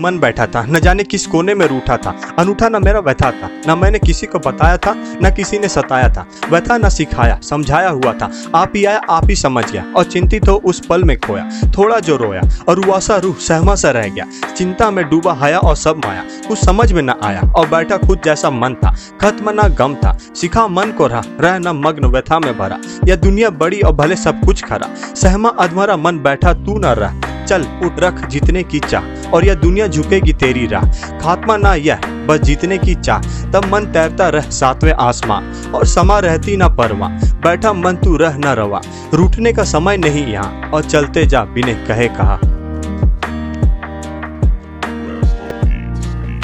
मन बैठा था, न जाने किस कोने में रूठा था, अनूठा न मेरा व्यथा था, न मैंने किसी को बताया था, न किसी ने सताया था, व्यथा न सिखाया, समझाया हुआ था, आप ही आया, आप ही समझ गया, और चिंतित हो उस पल में खोया, थोड़ा जो रोया, और रुआसा रूह सहमा सा रह गया, चिंता में डूबा हया और सब माया, कुछ समझ में न आया, और बैठा खुद जैसा मन था खत्म न गम था, सिखा मन को रहा, रह न मग्न व्यथा में भरा, यह दुनिया बड़ी और भले सब कुछ खरा, सहमा अधमरा मन बैठा, तू न रह, चल उठ रख जीतने की चाह और यह दुनिया झुकेगी तेरी राह। खात्मा ना यह, बस जीतने की चाह। तब मन तैरता रह सातवें आसमां, और समा रहती ना परवा। बैठा मन तू रह ना रवा। रूठने का समय नहीं यहाँ, और चलते जा, बिने कहे कहा।